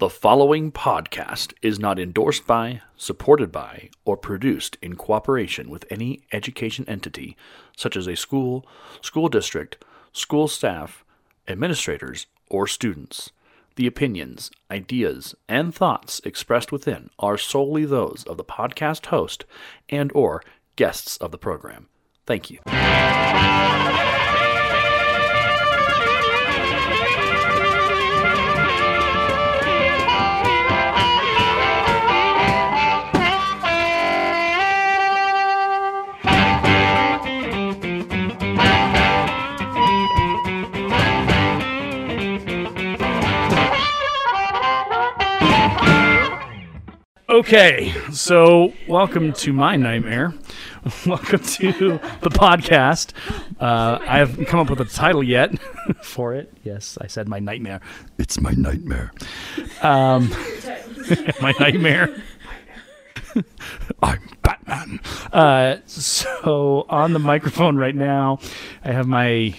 The following podcast is not endorsed by, supported by, or produced in cooperation with any education entity, such as a school, school district, school staff, administrators, or students. The opinions, ideas, and thoughts expressed within are solely those of the podcast host and or guests of the program. Thank you. Okay, so welcome to my nightmare. welcome to the podcast. Uh, I haven't come up with a title yet for it. Yes, I said my nightmare. It's my nightmare. Um, my nightmare. I'm Batman. Uh, so on the microphone right now, I have my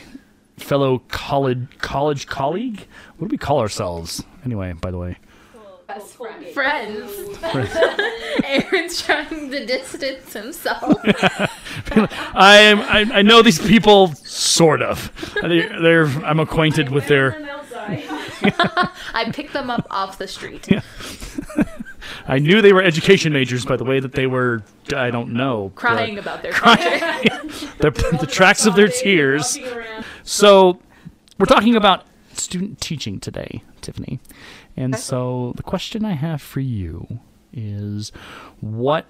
fellow college college colleague. What do we call ourselves anyway? By the way. Friends. Aaron's trying to distance himself. I am. I, I know these people, sort of. They're, they're. I'm acquainted with their. I picked them up off the street. I knew they were education majors by the way that they were. I don't know. Crying about their future. the, the tracks of their tears. So, we're talking about student teaching today, Tiffany. And so, the question I have for you is what,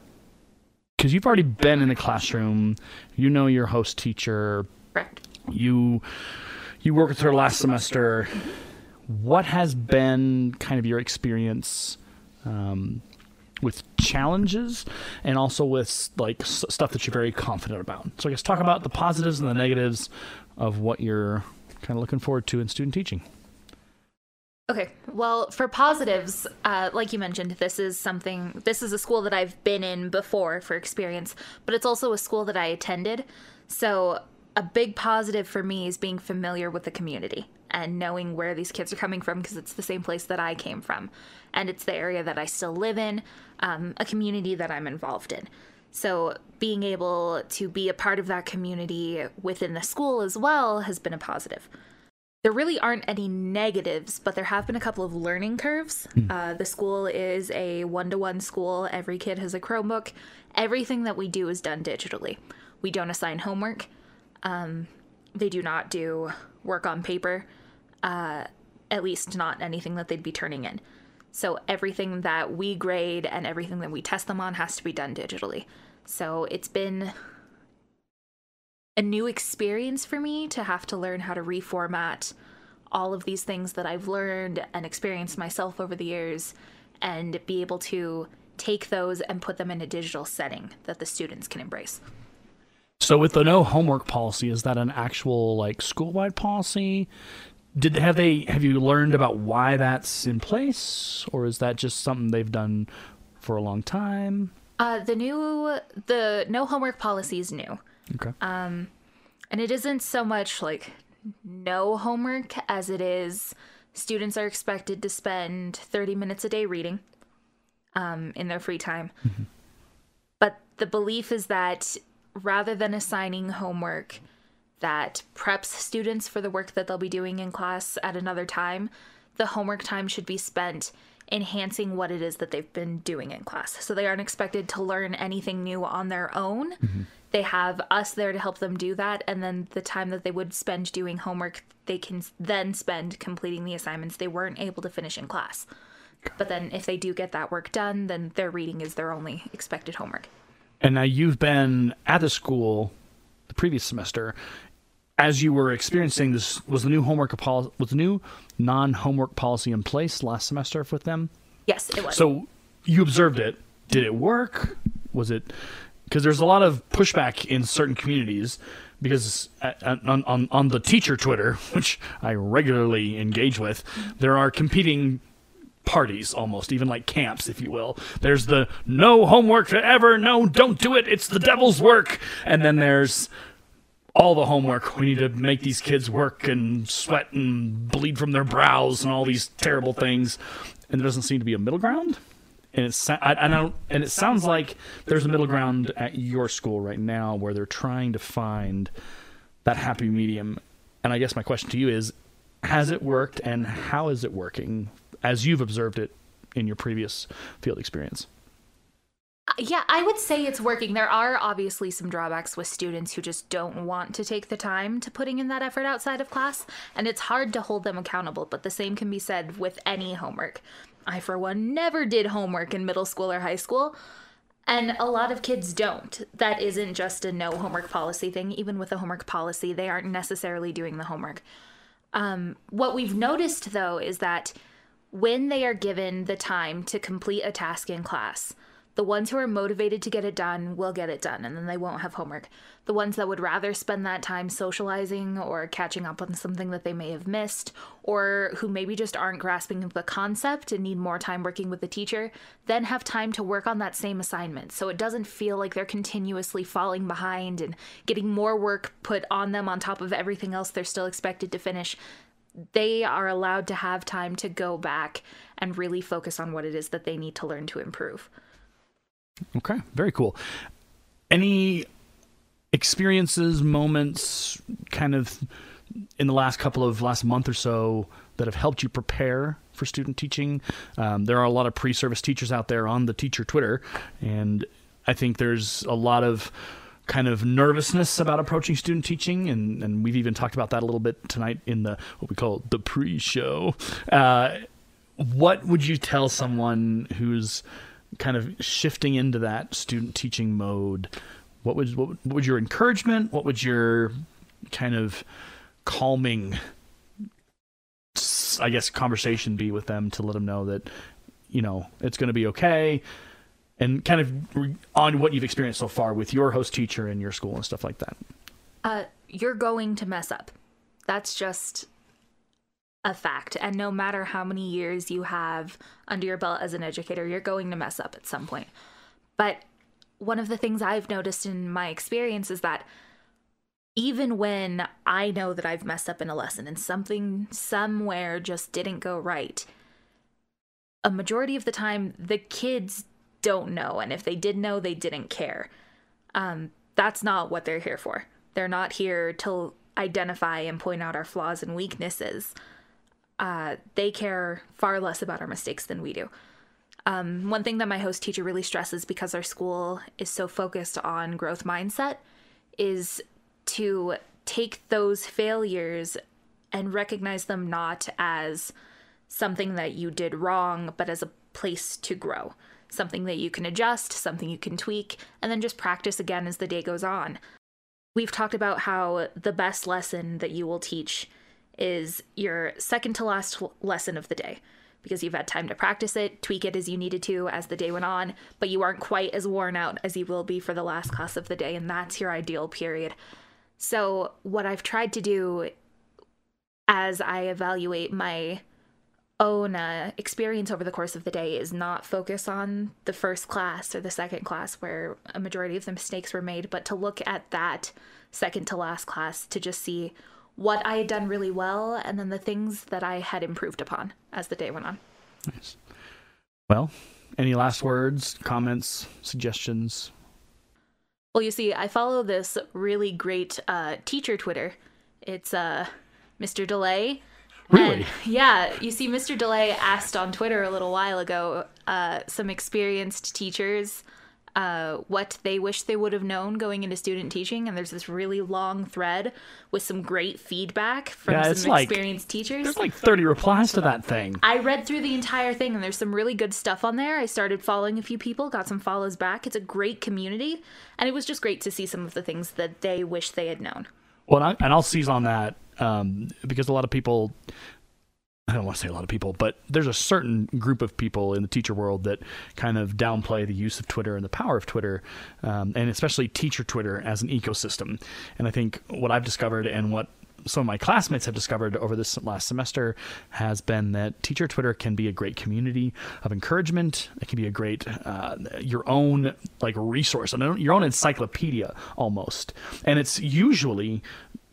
because you've already been in the classroom, you know your host teacher, Correct. you you worked with her last semester. What has been kind of your experience um, with challenges and also with like s- stuff that you're very confident about? So I guess talk about the positives and the negatives of what you're kind of looking forward to in student teaching. Okay. Well, for positives, uh, like you mentioned, this is something. This is a school that I've been in before for experience, but it's also a school that I attended. So a big positive for me is being familiar with the community and knowing where these kids are coming from because it's the same place that I came from, and it's the area that I still live in, um, a community that I'm involved in. So being able to be a part of that community within the school as well has been a positive there really aren't any negatives, but there have been a couple of learning curves. Uh, the school is a one to one school. Every kid has a Chromebook. Everything that we do is done digitally. We don't assign homework. Um, they do not do work on paper, uh, at least not anything that they'd be turning in. So everything that we grade and everything that we test them on has to be done digitally. So it's been a new experience for me to have to learn how to reformat all of these things that I've learned and experienced myself over the years and be able to take those and put them in a digital setting that the students can embrace. So with the no homework policy, is that an actual like school wide policy? Did have they have you learned about why that's in place, or is that just something they've done for a long time? Uh, the new, the no homework policy is new. Okay. Um, and it isn't so much like no homework as it is students are expected to spend 30 minutes a day reading um, in their free time. Mm-hmm. But the belief is that rather than assigning homework that preps students for the work that they'll be doing in class at another time, the homework time should be spent enhancing what it is that they've been doing in class. So they aren't expected to learn anything new on their own. Mm-hmm. They have us there to help them do that, and then the time that they would spend doing homework, they can then spend completing the assignments they weren't able to finish in class. But then if they do get that work done, then their reading is their only expected homework. And now you've been at the school the previous semester. As you were experiencing this, was the new homework policy was the new non homework policy in place last semester with them? Yes, it was. So you observed it. Did it work? Was it because there's a lot of pushback in certain communities because at- at- on, on on the teacher Twitter, which I regularly engage with, there are competing parties almost even like camps if you will there's the no homework ever no don't do it it's the devil's work and then there's all the homework. We need to make these kids work and sweat and bleed from their brows and all these terrible things. and there doesn't seem to be a middle ground. And it's I, I don't, and it sounds like there's a middle ground at your school right now where they're trying to find that happy medium. And I guess my question to you is, has it worked, and how is it working as you've observed it in your previous field experience? Uh, yeah, I would say it's working. There are obviously some drawbacks with students who just don't want to take the time to putting in that effort outside of class, and it's hard to hold them accountable, but the same can be said with any homework. I, for one, never did homework in middle school or high school, and a lot of kids don't. That isn't just a no homework policy thing. Even with a homework policy, they aren't necessarily doing the homework. Um, what we've noticed, though, is that when they are given the time to complete a task in class, the ones who are motivated to get it done will get it done, and then they won't have homework. The ones that would rather spend that time socializing or catching up on something that they may have missed, or who maybe just aren't grasping the concept and need more time working with the teacher, then have time to work on that same assignment. So it doesn't feel like they're continuously falling behind and getting more work put on them on top of everything else they're still expected to finish they are allowed to have time to go back and really focus on what it is that they need to learn to improve. Okay, very cool. Any experiences, moments, kind of in the last couple of last month or so that have helped you prepare for student teaching? Um, there are a lot of pre-service teachers out there on the teacher Twitter, and I think there's a lot of kind of nervousness about approaching student teaching, and, and we've even talked about that a little bit tonight in the what we call the pre-show. Uh, what would you tell someone who's kind of shifting into that student teaching mode, what would what, what would your encouragement? What would your kind of calming, I guess, conversation be with them to let them know that you know it's going to be okay, and kind of on what you've experienced so far with your host teacher and your school and stuff like that. Uh, you're going to mess up. That's just a fact. And no matter how many years you have under your belt as an educator, you're going to mess up at some point. But one of the things I've noticed in my experience is that even when I know that I've messed up in a lesson and something somewhere just didn't go right, a majority of the time the kids don't know. And if they did know, they didn't care. Um, that's not what they're here for. They're not here to identify and point out our flaws and weaknesses uh, they care far less about our mistakes than we do. Um, one thing that my host teacher really stresses because our school is so focused on growth mindset is to take those failures and recognize them not as something that you did wrong, but as a place to grow, something that you can adjust, something you can tweak, and then just practice again as the day goes on. We've talked about how the best lesson that you will teach is your second to last lesson of the day because you've had time to practice it, tweak it as you needed to as the day went on, but you aren't quite as worn out as you will be for the last class of the day, and that's your ideal period. So, what I've tried to do as I evaluate my own uh, experience over the course of the day is not focus on the first class or the second class where a majority of the mistakes were made, but to look at that second to last class to just see what I had done really well and then the things that I had improved upon as the day went on. Nice. Well, any last words, comments, suggestions? Well, you see, I follow this really great uh, teacher Twitter. It's uh, Mr. DeLay. Really? And, yeah, you see, Mr. DeLay asked on Twitter a little while ago uh, some experienced teachers uh, what they wish they would have known going into student teaching, and there's this really long thread with some great feedback from Yeah, some like- experienced teachers. There's like 30 replies to that thing. I read through the entire thing, and there's some really good stuff on there. I started following a few people, got some follows back. It's a great community, and it was just great to see some of the things that they wish they had known. Well, and, I, and I'll seize on that um, because a lot of people, I don't want to say a lot of people, but there's a certain group of people in the teacher world that kind of downplay the use of Twitter and the power of Twitter, um, and especially teacher Twitter as an ecosystem. And I think what I've discovered and what some of my classmates have discovered over this last semester has been that teacher Twitter can be a great community of encouragement. It can be a great uh, your own like resource and your own encyclopedia almost. And it's usually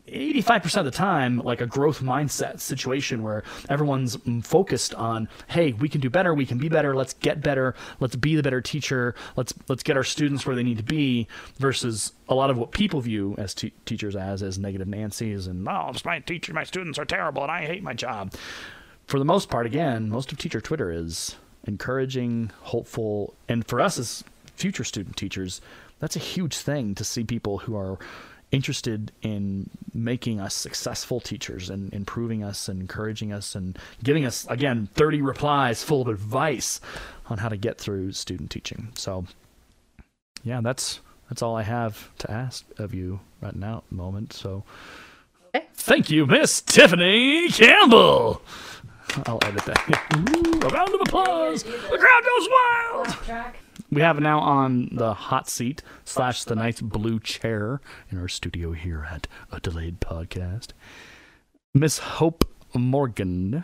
85% of the time like a growth mindset situation where everyone's focused on hey we can do better we can be better let's get better let's be the better teacher let's let's get our students where they need to be versus a lot of what people view as te- teachers as as negative nancy's and oh my teacher my students are terrible and i hate my job. For the most part again most of teacher twitter is encouraging hopeful and for us as future student teachers that's a huge thing to see people who are interested in making us successful teachers and improving us and encouraging us and giving us again 30 replies full of advice on how to get through student teaching. So yeah that's that's all i have to ask of you right now at the moment. So Okay. thank you miss tiffany campbell. I'll edit that. Ooh, a round of applause. The crowd goes wild we have now on the hot seat slash the nice blue chair in our studio here at a delayed podcast miss hope morgan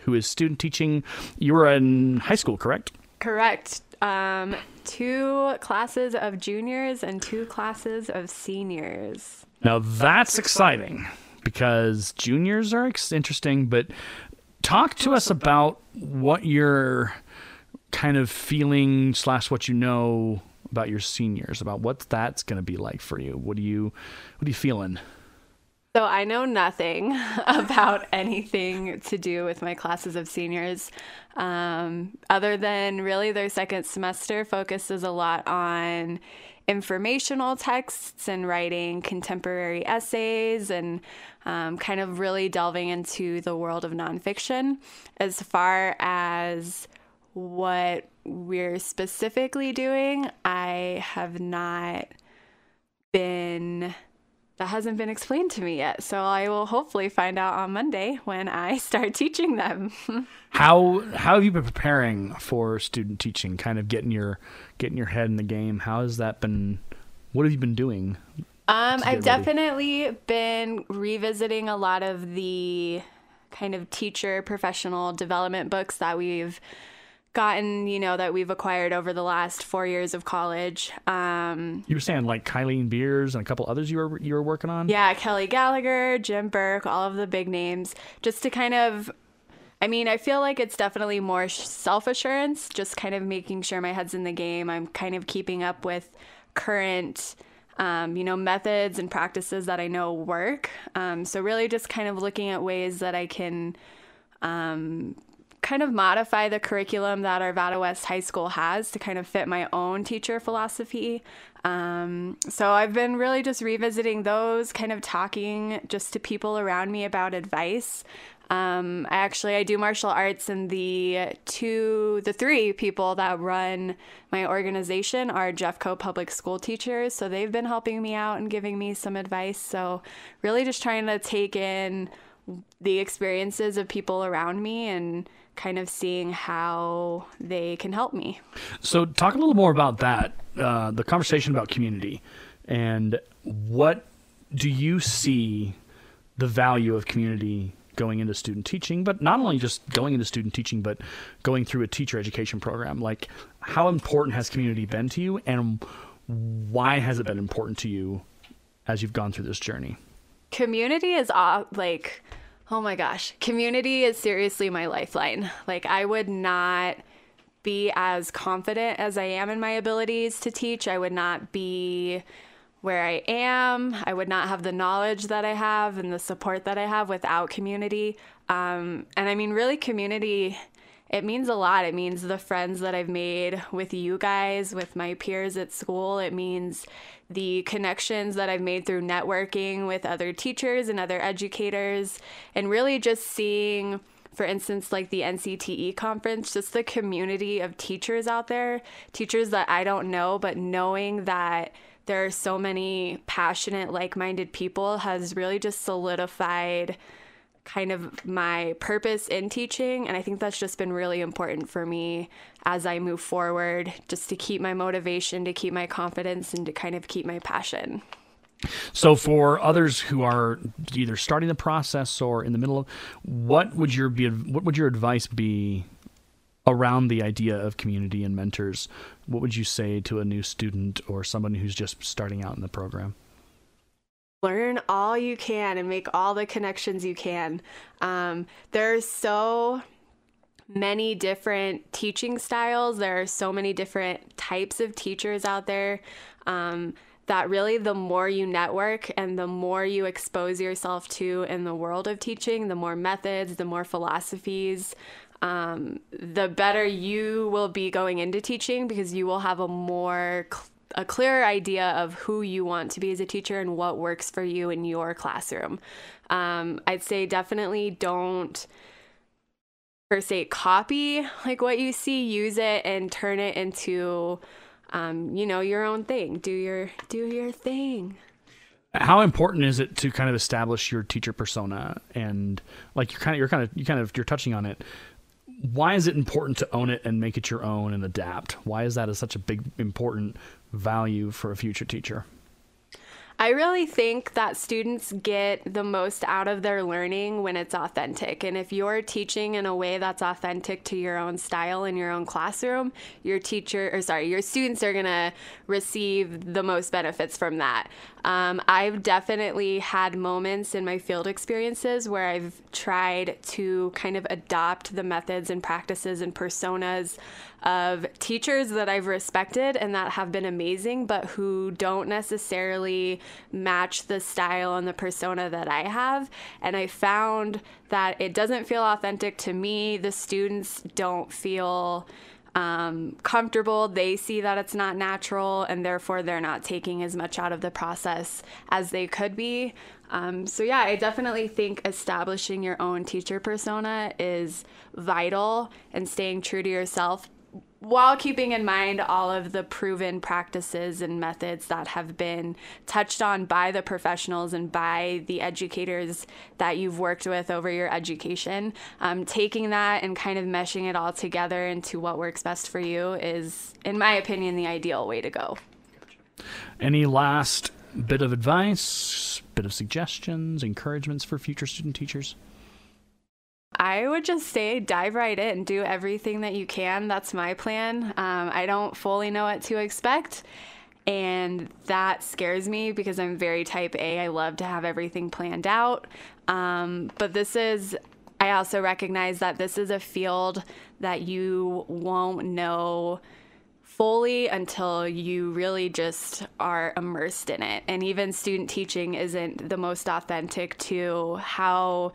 who is student teaching you were in high school correct Correct. Um, two classes of juniors and two classes of seniors. now that's exciting because juniors are interesting but talk to us about what you're kind of feeling slash what you know about your seniors about what that's going to be like for you what do you what are you feeling So I know nothing about anything to do with my classes of seniors, um, other than really their second semester focuses a lot on informational texts and writing contemporary essays and um, kind of really delving into the world of nonfiction. As far as what we're specifically doing, I have not been that hasn't been explained to me yet. So I will hopefully find out on Monday when I start teaching them. How how have you been preparing for student teaching? Kind of getting your getting your head in the game. How has that been? What have you been doing? Um, I've ready? definitely been revisiting a lot of the kind of teacher professional development books that we've gotten, you know, that we've acquired over the last four years of college. Um, You were saying like Kylene Beers and a couple others you were you were working on. Yeah, Kelly Gallagher, Jim Burke, all of the big names, just to kind of. I mean, I feel like it's definitely more self assurance, just kind of making sure my head's in the game. I'm kind of keeping up with current, um, you know, methods and practices that I know work. Um, so, really just kind of looking at ways that I can um, kind of modify the curriculum that Arvada West High School has to kind of fit my own teacher philosophy. Um, so I've been really just revisiting those, kind of talking just to people around me about advice. Um, I actually I do martial arts, and the two, the three people that run my organization are Jeffco public school teachers. So they've been helping me out and giving me some advice. So really just trying to take in the experiences of people around me and kind of seeing how they can help me. So talk a little more about that. Uh, the conversation about community and what do you see the value of community going into student teaching, but not only just going into student teaching, but going through a teacher education program. Like, how important has community been to you, and why has it been important to you as you've gone through this journey? community is aw- like oh my gosh. Community is seriously my lifeline. Like i would not be as confident as i am in my abilities to teach. I would not be where i am. I would not have the knowledge that i have and the support that i have without community. Um, and i mean really community it means a lot. It means the friends that I've made with you guys, with my peers at school. It means the connections that I've made through networking with other teachers and other educators, and really just seeing, for instance, like the NCTE conference, just the community of teachers out there, teachers that I don't know, but knowing that there are so many passionate, like minded people has really just solidified kind of my purpose in teaching. And I think that's just been really important for me as I move forward, just to keep my motivation, to keep my confidence, and to kind of keep my passion. So, for others who are either starting the process or in the middle of, what would your be what would your advice be around the idea of community and mentors? What would you say to a new student or someone who's just starting out in the program? Learn all you can and make all the connections you can. Um, there's so many different teaching styles. There are so many different types of teachers out there. Um, that really the more you network and the more you expose yourself to in the world of teaching, the more methods, the more philosophies, um, the better you will be going into teaching because you will have a more a clearer idea of who you want to be as a teacher and what works for you in your classroom. Um, I'd say definitely don't per se copy like what you see, use it and turn it into um, you know, your own thing. Do your do your thing. How important is it to kind of establish your teacher persona and like you're kind of you're kind of you kind of you're touching on it. Why is it important to own it and make it your own and adapt? Why is that such a big important value for a future teacher? I really think that students get the most out of their learning when it's authentic. And if you're teaching in a way that's authentic to your own style in your own classroom, your teacher, or sorry, your students are going to receive the most benefits from that. Um, I've definitely had moments in my field experiences where I've tried to kind of adopt the methods and practices and personas of teachers that I've respected and that have been amazing, but who don't necessarily match the style and the persona that I have. And I found that it doesn't feel authentic to me. The students don't feel um, comfortable. They see that it's not natural, and therefore they're not taking as much out of the process as they could be. Um, so, yeah, I definitely think establishing your own teacher persona is vital and staying true to yourself while keeping in mind all of the proven practices and methods that have been touched on by the professionals and by the educators that you've worked with over your education, um, taking that and kind of meshing it all together into what works best for you is, in my opinion, the ideal way to go. Any last bit of advice, bit of suggestions, encouragements for future student teachers? I would just say dive right in, and do everything that you can. That's my plan. Um, I don't fully know what to expect. And that scares me because I'm very type A. I love to have everything planned out. Um, but this is, I also recognize that this is a field that you won't know fully until you really just are immersed in it. And even student teaching isn't the most authentic to how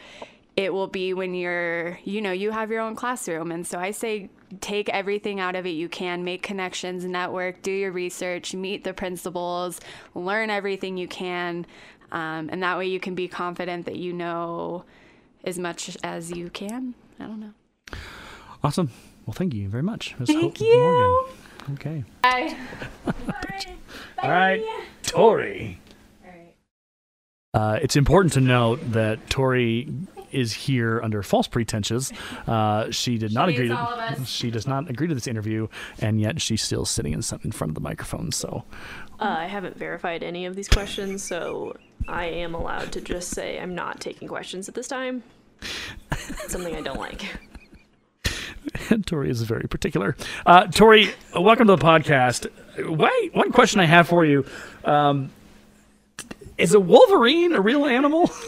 it will be when you're, you know, you have your own classroom. And so I say take everything out of it you can, make connections, network, do your research, meet the principals, learn everything you can. Um, and that way you can be confident that you know as much as you can. I don't know. Awesome. Well, thank you very much. Thank Hope you. Morgan. Okay. Bye. All right. Tori. All right. Uh, it's important to note that Tori is here under false pretenses. Uh, she did not agree. To, she does not agree to this interview, and yet she's still sitting in, in front of the microphone. So, uh, I haven't verified any of these questions, so I am allowed to just say I'm not taking questions at this time. something I don't like. Tori is very particular. Uh, Tori, welcome to the podcast. Wait, one question I have for you: um, Is a wolverine a real animal?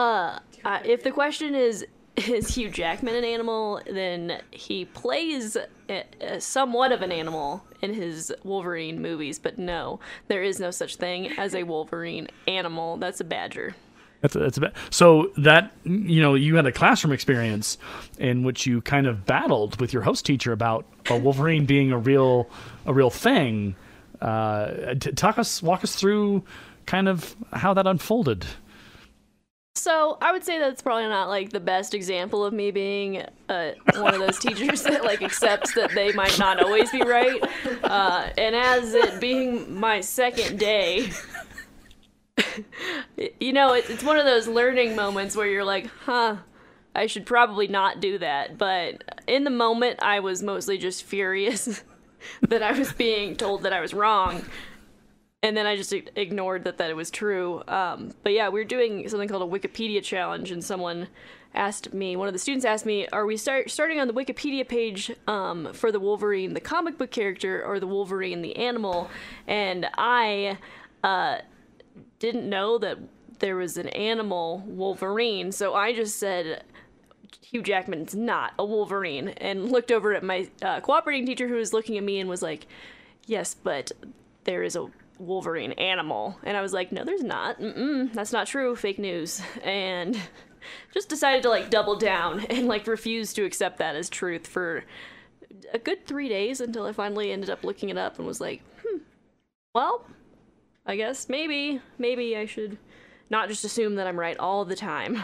Uh, uh, if the question is is Hugh Jackman an animal, then he plays a, a somewhat of an animal in his Wolverine movies, but no, there is no such thing as a Wolverine animal. That's a badger. That's a, that's a. So that you know, you had a classroom experience in which you kind of battled with your host teacher about a Wolverine being a real a real thing. Uh, talk us, walk us through kind of how that unfolded. So I would say that's probably not like the best example of me being uh, one of those teachers that like accepts that they might not always be right. Uh, and as it being my second day, you know, it, it's one of those learning moments where you're like, huh, I should probably not do that. But in the moment, I was mostly just furious that I was being told that I was wrong and then I just ignored that that it was true. Um, but yeah, we are doing something called a Wikipedia challenge, and someone asked me, one of the students asked me, "Are we start starting on the Wikipedia page um, for the Wolverine, the comic book character, or the Wolverine, the animal?" And I. Uh, didn't know that there was an animal Wolverine, so I just said Hugh Jackman's not a Wolverine and looked over at my uh, cooperating teacher who was looking at me and was like, "Yes, but there is a Wolverine animal." And I was like, "No, there's not. Mm-mm, that's not true. Fake news." And just decided to like double down and like refuse to accept that as truth for a good 3 days until I finally ended up looking it up and was like, "Hmm. Well, I guess maybe maybe I should not just assume that I'm right all the time."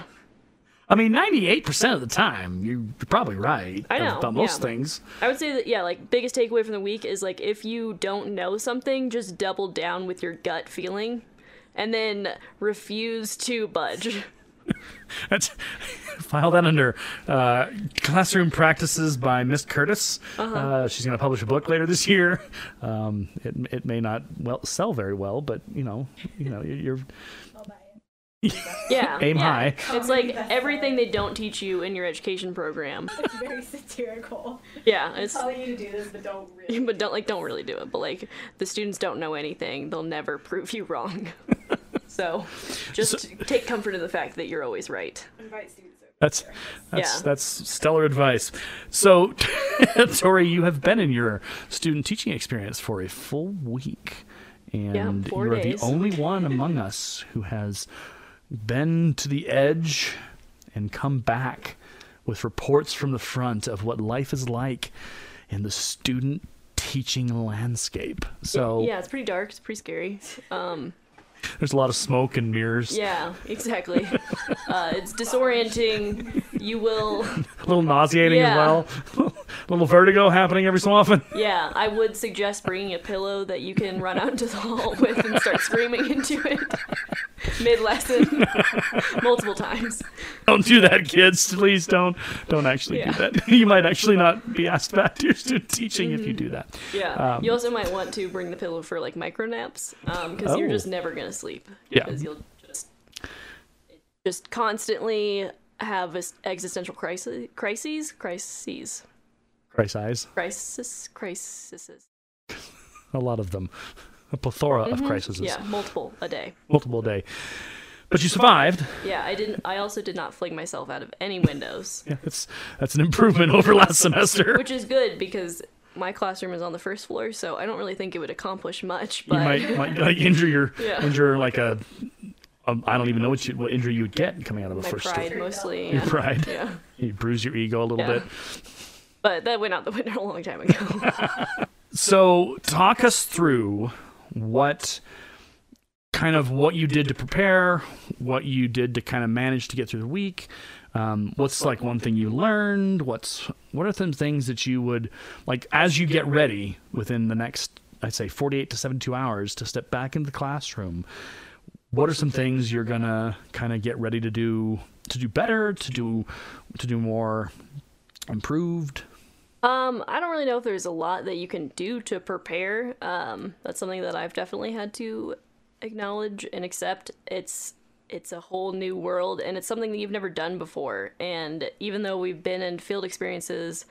I mean, 98% of the time, you're probably right I know, about most yeah. things. I would say that yeah, like biggest takeaway from the week is like if you don't know something, just double down with your gut feeling and then refuse to budge. That's file that under uh, classroom practices by Miss Curtis. Uh-huh. uh she's going to publish a book later this year. Um, it it may not well sell very well, but you know, you know, you're Yeah. aim yeah. high. It's like everything they don't teach you in your education program. It's very satirical. Yeah, it's telling you to do this, but don't really. but don't like don't really do it. But like the students don't know anything. They'll never prove you wrong. so just take comfort in the fact that you're always right. Invite students over. That's that's Yeah. that's stellar advice. So, Tori, you have been in your student teaching experience for a full week, and four you are days. the only one among us who has been to the edge and come back with reports from the front of what life is like in the student teaching landscape. So Yeah, it's pretty dark. It's pretty scary. Um, there's a lot of smoke and mirrors, yeah, exactly. Uh, it's disorienting. You will. a little nauseating as well, little vertigo happening every so often. Yeah, I would suggest bringing a pillow that you can run out into the hall with and start screaming into it mid lesson multiple times. don't do that kids please don't don't actually Yeah. do that you might actually not be asked back to your student teaching if you Mm-hmm. do that Yeah. Um, you also might want to bring the pillow for like micro naps because you're Oh. just never going to sleep. Yeah. Because you'll just, just constantly have existential crisis, crises, crises, Christ eyes crisis, crises. a lot of them a plethora of crises Mm-hmm. Yeah, multiple a day. multiple a day but you survived Yeah, I didn't. I also did not fling myself out of any windows. yeah that's that's an improvement over last semester which is good because my classroom is on the first floor, so I don't really think it would accomplish much. you But might, might like injure your Yeah. injure like a um, I don't even know what you, what injury you would get coming out of a my first pride story. mostly. Your pride. yeah, You bruise your ego a little Yeah. bit. But that went out the window a long time ago. So, talk us through what kind of what you did to prepare, what you did to kind of manage to get through the week. Um, what's like one thing you learned? What's what are some things that you would like as you get ready within the next, I'd say, 48 to 72 hours to step back into the classroom? What are some things you're gonna kind of get ready to do to do better, to do to do more improved? Um, I don't really know if there's a lot that you can do to prepare. Um, that's something that I've definitely had to acknowledge and accept. It's it's a whole new world and it's something that you've never done before. And even though we've been in field experiences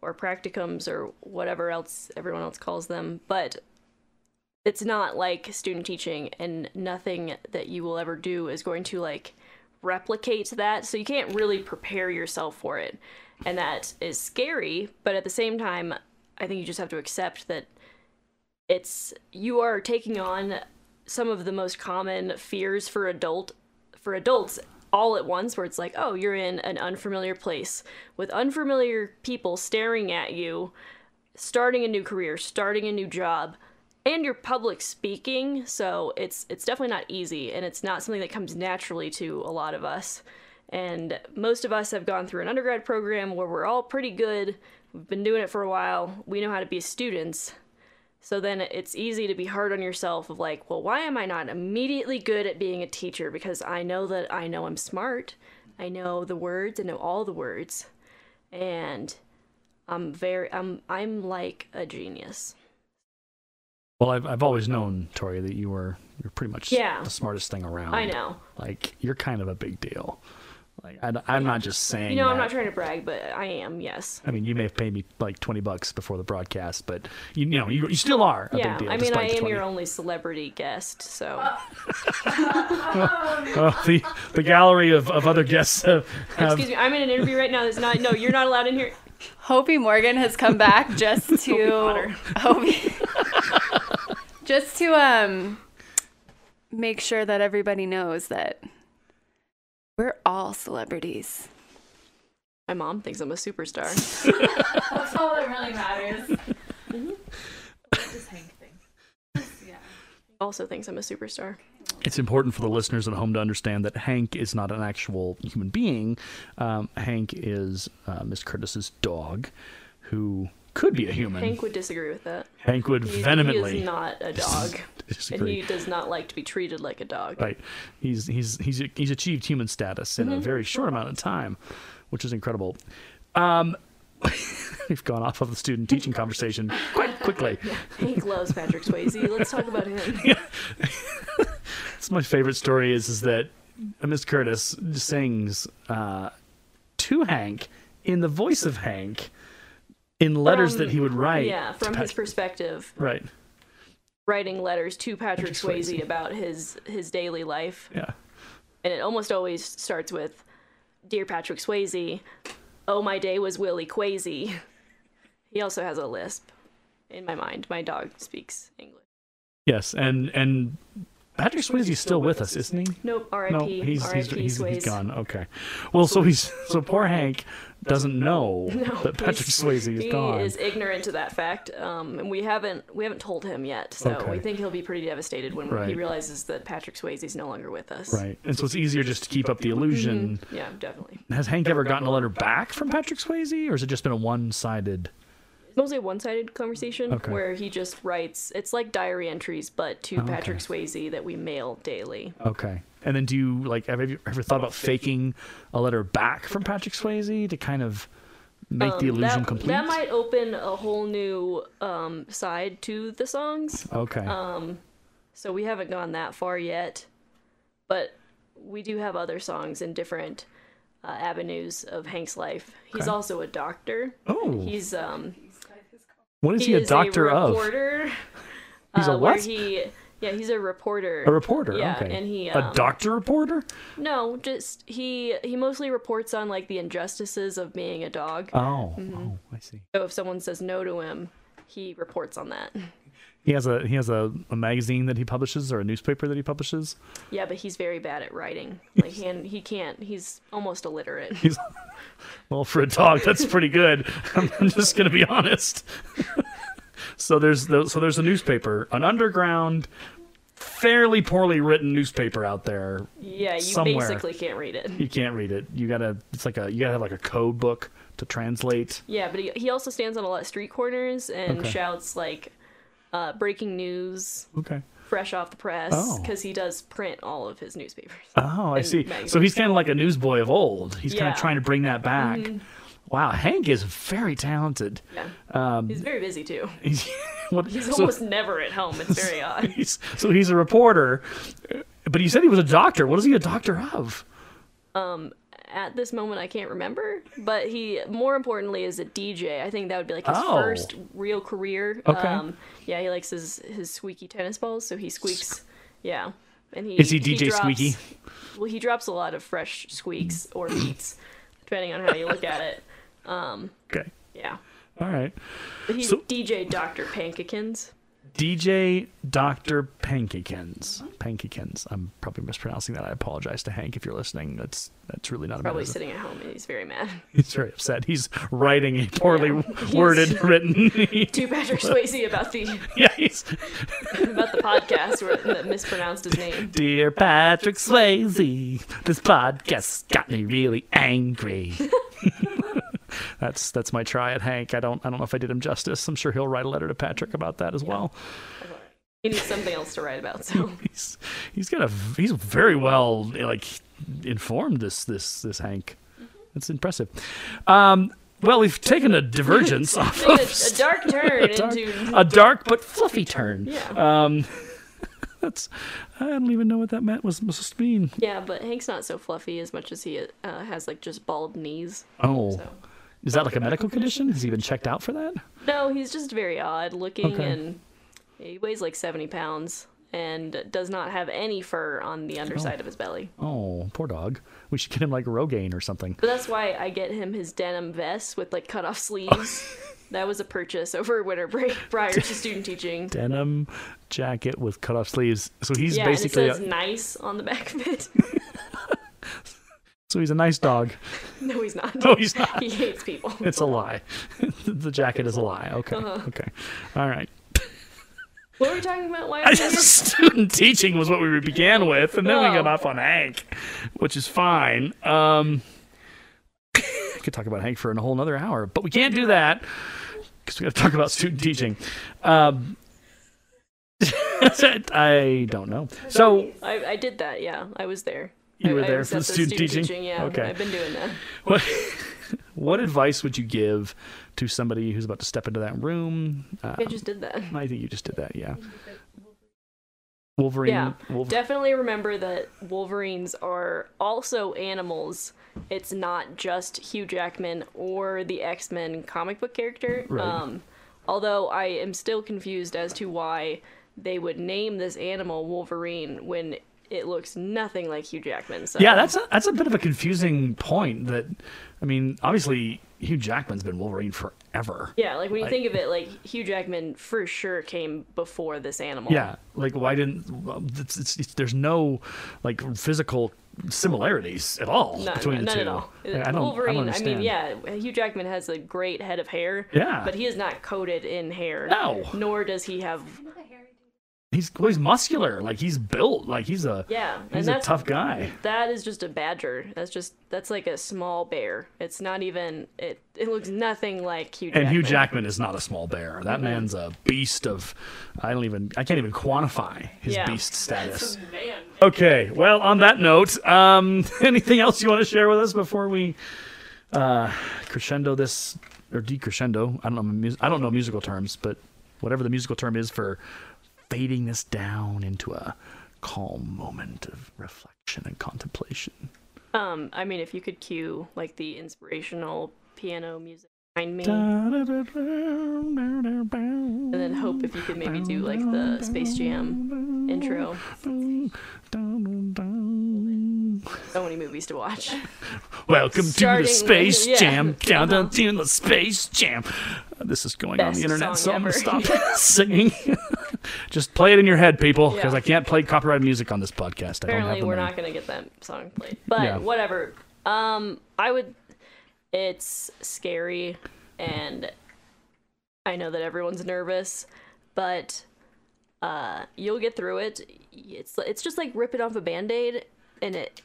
or practicums or whatever else everyone else calls them, but it's not like student teaching and nothing that you will ever do is going to like replicate that so you can't really prepare yourself for it. And that is scary but at the same time i think you just have to accept that it's you are taking on some of the most common fears for adult for adults all at once where it's like oh you're in an unfamiliar place with unfamiliar people staring at you starting a new career starting a new job and you're public speaking so it's it's definitely not easy and it's not something that comes naturally to a lot of us and most of us have gone through an undergrad program where we're all pretty good we've been doing it for a while we know how to be students so then it's easy to be hard on yourself of like, well, why am I not immediately good at being a teacher? Because I know that I know I'm smart. I know the words, I know all the words. And I'm very I'm I'm like a genius. Well, I've I've always known Tori that you were you're pretty much Yeah. the smartest thing around. I know. Like you're kind of a big deal. Like I, am not just saying. You know, I'm not trying to brag, but I am. Yes. I mean, you may have paid me like twenty bucks before the broadcast, but you, you know, you, you still are a Yeah. big deal. I mean, I am your only celebrity guest, so Oh, the the gallery of, of other guests have, have excuse me. I'm in an interview right now. There's not. No, you're not allowed in here. Hopi Morgan has come back just to Potter. Hopi, just to um make sure that everybody knows that we're all celebrities. My mom thinks I'm a superstar. That's all that really matters. This Hank thing. Yeah. also thinks I'm a superstar. It's important for the listeners at home to understand that Hank is not an actual human being. Um, Hank is uh, Miss Curtis's dog, who could be a human. Hank would disagree with that. Hank would He, vehemently he is not a dog, and he does not like to be treated like a dog. Right. He's he's he's he's achieved human status in a Mm-hmm. very short amount of time, which is incredible. Um, we've gone off of the student teaching conversation quite quickly. Hank loves Patrick Swayze. Let's talk about him. It's my favorite story is is that Miss Curtis sings uh, to Hank in the voice of Hank in letters From- that he would write. Yeah, from his Pat- perspective, right. writing letters to Patrick, Patrick Swayze, Swayze. about his his daily life, Yeah. and it almost always starts with, "Dear Patrick Swayze, oh my day was Willie Quazy." He also has a lisp. In my mind, my dog speaks English. Yes, and and Patrick Swayze's still with us, isn't he? Nope. R.I.P. No, he's he's, R.I.P. he's, Swayze. he's gone. Okay. Well, so he's so poor Hank doesn't know that Patrick He's- Swayze is he gone. He is ignorant to that fact, um, and we haven't we haven't told him yet. So Okay. we think he'll be pretty devastated when he realizes that Patrick Swayze is no longer with us. Right, and so it's easier just to keep up the illusion. Yeah, definitely. Has Hank ever gotten a letter back from Patrick Swayze, or has it just been a one-sided? Mostly a one-sided conversation Okay. where he just writes. It's like diary entries, but to Oh, okay. Patrick Swayze that we mail daily. Okay, and then do you like have you ever thought about faking a letter back from Patrick Swayze to kind of make the Um, illusion that, complete? That might open a whole new um, side to the songs. Okay. Um, so we haven't gone that far yet, but we do have other songs in different uh, avenues of Hank's life. He's Okay. also a doctor. oh, He's um what is he he, a doctor a of? He's a uh, where what? he yeah he's a reporter. A reporter. Yeah, okay. and he a um, doctor reporter. No, just he he mostly reports on like the injustices of being a dog. Oh, Mm-hmm. oh, I see. So if someone says no to him, he reports on that. He has a he has a, a magazine that he publishes or a newspaper that he publishes. Yeah, but he's very bad at writing. Like he he can't. He's almost illiterate. He's well for a dog. That's pretty good. I'm, I'm just gonna be honest. so there's the, so there's a newspaper, an underground, fairly poorly written newspaper out there. Yeah, you Somewhere. basically can't read it. You can't read it. You gotta. It's like a you gotta have like a code book to translate. Yeah, but he, he also stands on a lot of street corners and Okay. shouts like uh, breaking news, Okay. fresh off the press, Oh. because he does print all of his newspapers. Oh, I see. So he's kind of like a newsboy of old. He's kind Yeah. Mm-hmm. of trying to bring that back. Wow, Hank is very talented. Yeah, Um, he's very busy too. he's, He's so- almost never at home. It's very odd. He's, so he's a reporter, but he said he was a doctor. What is he a doctor of? Um, At this moment, I can't remember, but he more importantly is a DJ. I think that would be like his Oh. first real career. Okay. Um, yeah, he likes his his squeaky tennis balls, so he squeaks. Yeah, and he Is he DJ drops- Squeaky? Well, he drops a lot of fresh squeaks or beats, depending on how you look at it. Um, okay. Yeah, All right. but he's So- DJ Doctor Pankakins. DJ Dr. Pankakins. Pankakins. I'm probably mispronouncing that. I apologize to Hank if you're listening. That's that's really not a Probably sitting at home and he's very mad. He's very upset. He's writing a poorly Yeah. He's- worded, written. To Patrick Swayze about the yeah, he's about the podcast where that mispronounced his name. Dear Patrick Swayze, this podcast got me really angry. That's that's my try at Hank. I don't I don't know if I did him justice. I'm sure he'll write a letter to Patrick about that as well. He needs something else to write about. So He's he's got a he's very well like informed this this this Hank. That's impressive. Um, well, we've taken a divergence off of a, a dark turn dark- into a dark but fluffy turn. yeah. Um, That's I don't even know what that meant was supposed to mean. Yeah, but Hank's not so fluffy as much as he uh, has like just bald knees. Oh, So is that like a medical condition? Has he been checked out for that? no, he's just very odd looking, Okay. and he weighs like seventy pounds and does not have any fur on the underside of his belly. Oh, oh poor dog. We should get him like Rogaine or something. But that's why I get him his denim vest with like cut off sleeves. that was a purchase over winter break prior to student teaching. Denim jacket with cut off sleeves. So he's yeah, basically and it says nice on the back of it. so he's a nice dog. no, he's not. No, he's not. He hates people. It's a lie. the jacket is a lie. Okay. Uh-huh. Okay. All right. What were we talking about? Why? I am I just, here? student teaching was what we began with, and then we got Oh. off on Hank, which is fine. Um, I could talk about Hank for a whole another hour, but we can't do that because we got to talk about student teaching. Um, I don't know. So I, I did that. Yeah, I was there. You were I there was for the at student teaching? Yeah, Okay. I've been doing that. what what advice would you give to somebody who's about to step into that room? Uh, I just did that. I think you just did that. Yeah. Wolverine. Yeah, Wolver- Definitely remember that Wolverines are also animals. It's not just Hugh Jackman or the X Men comic book character. Right. Um, although I am still confused as to why they would name this animal Wolverine when it looks nothing like Hugh Jackman. So Yeah, that's a, that's a bit of a confusing point. That, I mean, obviously Hugh Jackman's been Wolverine forever. yeah. Like when you Like- think of it, like Hugh Jackman for sure came before this animal. Yeah, like why didn't? It's, it's, it's, there's no like physical similarities at all None, between the none two. at all. I don't, I don't Wolverine, I, mean, yeah, Hugh Jackman has a great head of hair. Yeah. But he is not coated in hair. No. Nor does he have. He's well, he's muscular. Like he's built. Like he's a Yeah. he's and a tough guy. That is just a badger. That's just that's like a small bear. It's not even. It it looks nothing like Hugh. Jackman. And Hugh Jackman is not a small bear. That man's a beast of. I don't even. I can't even quantify his Yeah. beast status. Okay. Well, on that note, um, anything else you want to share with us before we uh, crescendo this or decrescendo? I don't know. I don't know musical terms, but whatever the musical term is for fading this down into a calm moment of reflection and contemplation. Um, I mean, if you could cue like the inspirational piano music behind me, And then hope if you could maybe do like the Space Jam intro. So many movies to watch. Welcome Starting to the with- Space yeah. Jam. Down, down, Uh-huh. the Space Jam. Uh, This is going on the internet, so I'm going to stop singing. Just play it in your head, people, because Yeah. I can't play copyrighted music on this podcast. I don't have Apparently, we're money. not gonna get that song played, but Yeah. whatever. Um, I would. It's scary, and I know that everyone's nervous, but uh, you'll get through it. It's it's just like ripping off a band-aid, and it it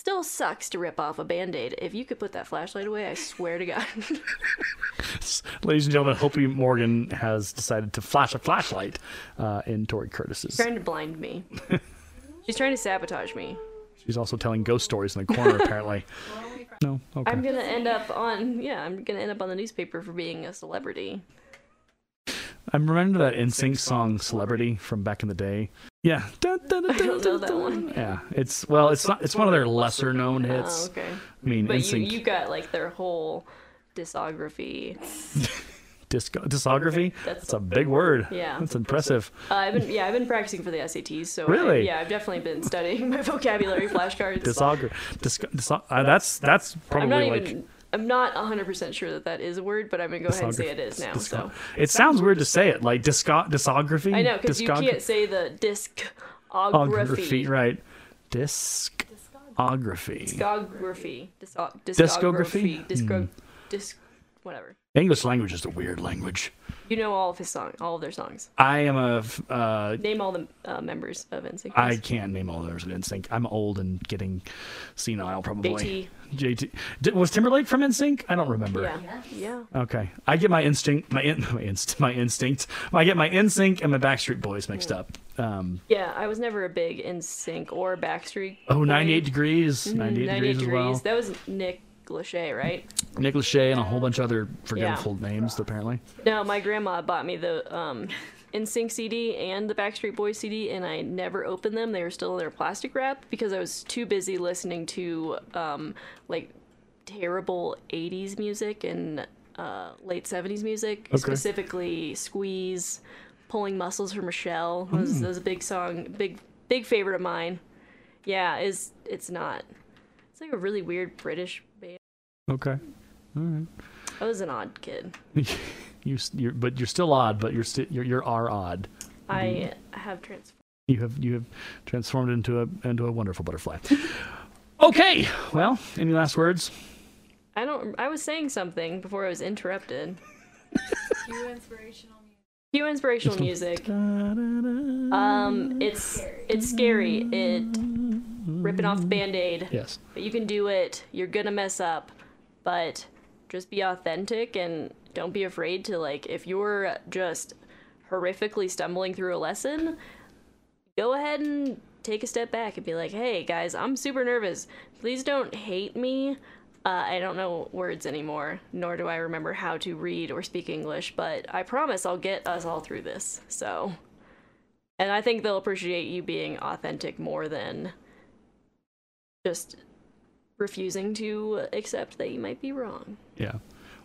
still sucks to rip off a band-aid. If you could put that flashlight away, I swear to God. Ladies and gentlemen, Hopi Morgan has decided to flash a flashlight uh, in Tori Curtis's. trying to blind me. She's trying to sabotage me. She's also telling ghost stories in the corner, apparently. No? Okay. I'm gonna end up on yeah. I'm gonna end up on the newspaper for being a celebrity. I remember that NSYNC song "Celebrity" from back in the day. Yeah, Dun, dun, dun, I don't know that one. Yeah, it's well, it's not. It's one of their lesser known hits. Oh, okay. I mean, But you, NSYNC you got like their whole discography. disco, discography. That's- That's a big word. Yeah. that's impressive. Uh, I've been yeah, I've been practicing for the SATs, so I- Really? yeah, I've definitely been studying my vocabulary flashcards. Discography. Disc, dis, uh, that's that's probably I'm like. even. I'm not 100% sure that that is a word, but I'm gonna go ahead and say it is now. Disco- So It sounds weird to say it, like disco, discography. I know because you can't say the Discography, discography. right? Discography. Discography. Disco- Discography? discography. Disco. Hmm. Disc. Whatever. English language is a weird language. You know all of his song, all of their songs. I am a Uh, Name all the uh, members of NSYNC. I can't name all those in NSYNC. I'm old and getting senile, probably. JT. JT. Did, was Timberlake from NSYNC? I don't remember. Yeah. Yeah. Okay, I get my instinct, my in, my inst, my instinct. I get my NSYNC and my Backstreet Boys mixed up. Um, Yeah, I was never a big NSYNC or Backstreet. oh, Boy. 98 degrees, Mhm, 98, 98 degrees, as well. That was Nick Lachey, right? Nick Lachey and a whole bunch of other forgetful names, apparently. No, my grandma bought me the um, NSYNC CD and the Backstreet Boys CD, and I never opened them. They were still in their plastic wrap because I was too busy listening to um, like terrible '80s music and uh, late '70s music, Okay. specifically "Squeeze," "Pulling Mussels" for Michelle. That was, a big song, big big favorite of mine. Yeah, is it's not. It's like a really weird British. Okay. All right. I was an odd kid. you, you're, but you're still odd. But you're still you're, you're are odd. I have transformed. You have you have transformed into a into a wonderful butterfly. okay. Well, any last words? I don't. I was saying something before I was interrupted. Cue inspirational music. Cue inspirational music. Um, it's it's scary. It ripping off the band-aid, Yes. but you can do it. You're gonna mess up, but just be authentic and don't be afraid to like. If you're just horrifically stumbling through a lesson, go ahead and take a step back and be like, "Hey guys, I'm super nervous. Please don't hate me. Uh, I don't know words anymore, nor do I remember how to read or speak English, but I promise I'll get us all through this." So, and I think they'll appreciate you being authentic more than just refusing to accept that you might be wrong. Yeah.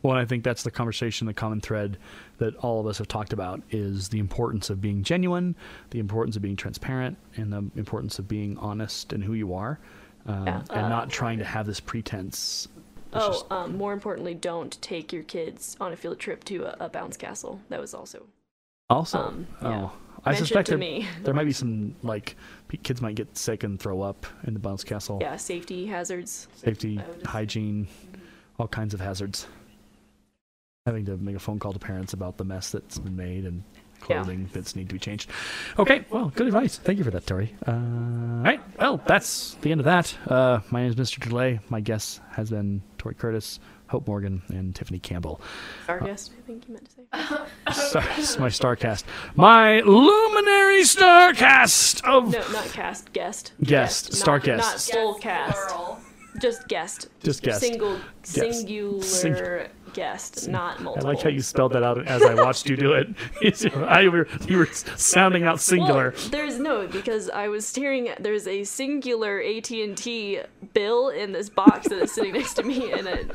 Well, and I think that's the conversation, the common thread that all of us have talked about is the importance of being genuine, the importance of being transparent, and the importance of being honest in who you are, um, Yeah. and not trying to have this pretense. Oh, just- um, more importantly, don't take your kids on a field trip to a, a bounce castle. That was also also, um, yeah. oh, I suspect there, there might be some like kids might get sick and throw up in the bounce castle. Yeah, safety hazards. Safety, I would just- hygiene, all kinds of hazards. Having to make a phone call to parents about the mess that's been made and Yeah. clothing bits need to be changed. Okay, well, good advice. Thank you for that, Tori. Uh, all right, well, that's the end of that. Uh, my name is Mr. DeLay. My guest has been Tori Curtis, Hope Morgan, and Tiffany Campbell. Our guest, I think you meant to say. Star, it's my Starcast. My luminary Starcast of No, not cast, guest. Guest, star not, guest. Not full cast. plural. Just guest. Just guest. Single, Guest. singular Sing- guest, not multiple. I like how you spelled that out as I watched you do it. I were, you were sounding out singular. Well, there's no because I was staring at there's a singular AT and T bill in this box that is sitting next to me, and it.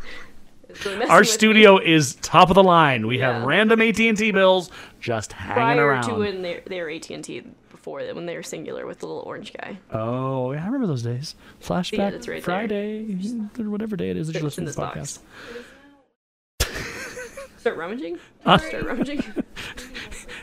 Really Our with me. studio is top of the line. We have random AT and T bills just hanging prior around. to when they're they're AT and T before when they were singular with the little orange guy. oh, yeah, I remember those days. Flashback Yeah, right there. Friday, or whatever day it is that you're listening to this box. podcast. Start rummaging. Uh, Start rummaging.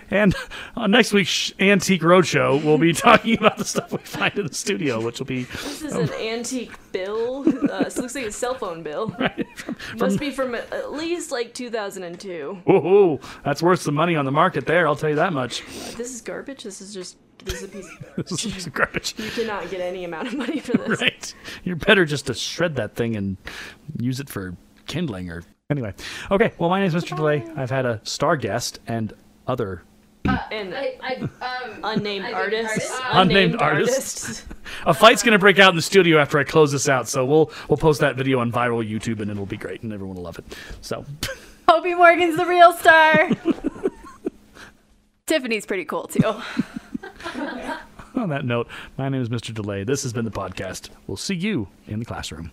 And on next week's Antique Roadshow, we'll be talking about the stuff we find in the studio, which will be This is an antique bill. Uh, this looks like a cell phone bill. from, Must be from at least like 2002. Woohoo! That's worth some money on the market there. I'll tell you that much. This is garbage. This is just this is a piece of garbage. This is garbage. You cannot get any amount of money for this. Right. You're better just to shred that thing and use it for kindling or anyway. Okay. Well, my name is Mr. DeLay. I've had a star guest and other And I, I, um, unnamed I beg artists. pardon? Unnamed artists. A fight's gonna break out in the studio after I close this out, so we'll we'll post that video on viral YouTube and it'll be great and everyone will love it. So Opie Morgan's the real star. Tiffany's pretty cool too. on that note, my name is Mr. DeLay. This has been the podcast. We'll see you in the classroom.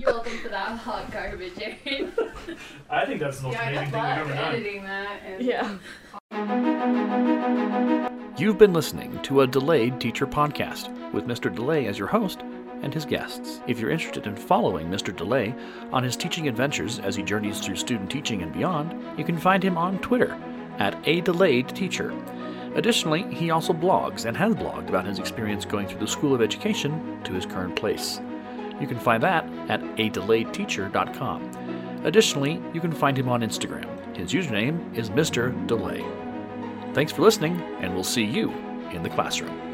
You're welcome for that hot garbage, Aaron. I think that's the most yeah, I love editing that. And Yeah. You've been listening to a delayed teacher podcast with Mr. DeLay as your host and his guests. If you're interested in following Mr. DeLay on his teaching adventures as he journeys through student teaching and beyond, you can find him on Twitter at a delayed teacher. Additionally, he also blogs and has blogged about his experience going through the School of Education to his current place. You can find that at adelayedteacher.com. Additionally, you can find him on Instagram. His username is Mr. DeLay. Thanks for listening, and we'll see you in the classroom.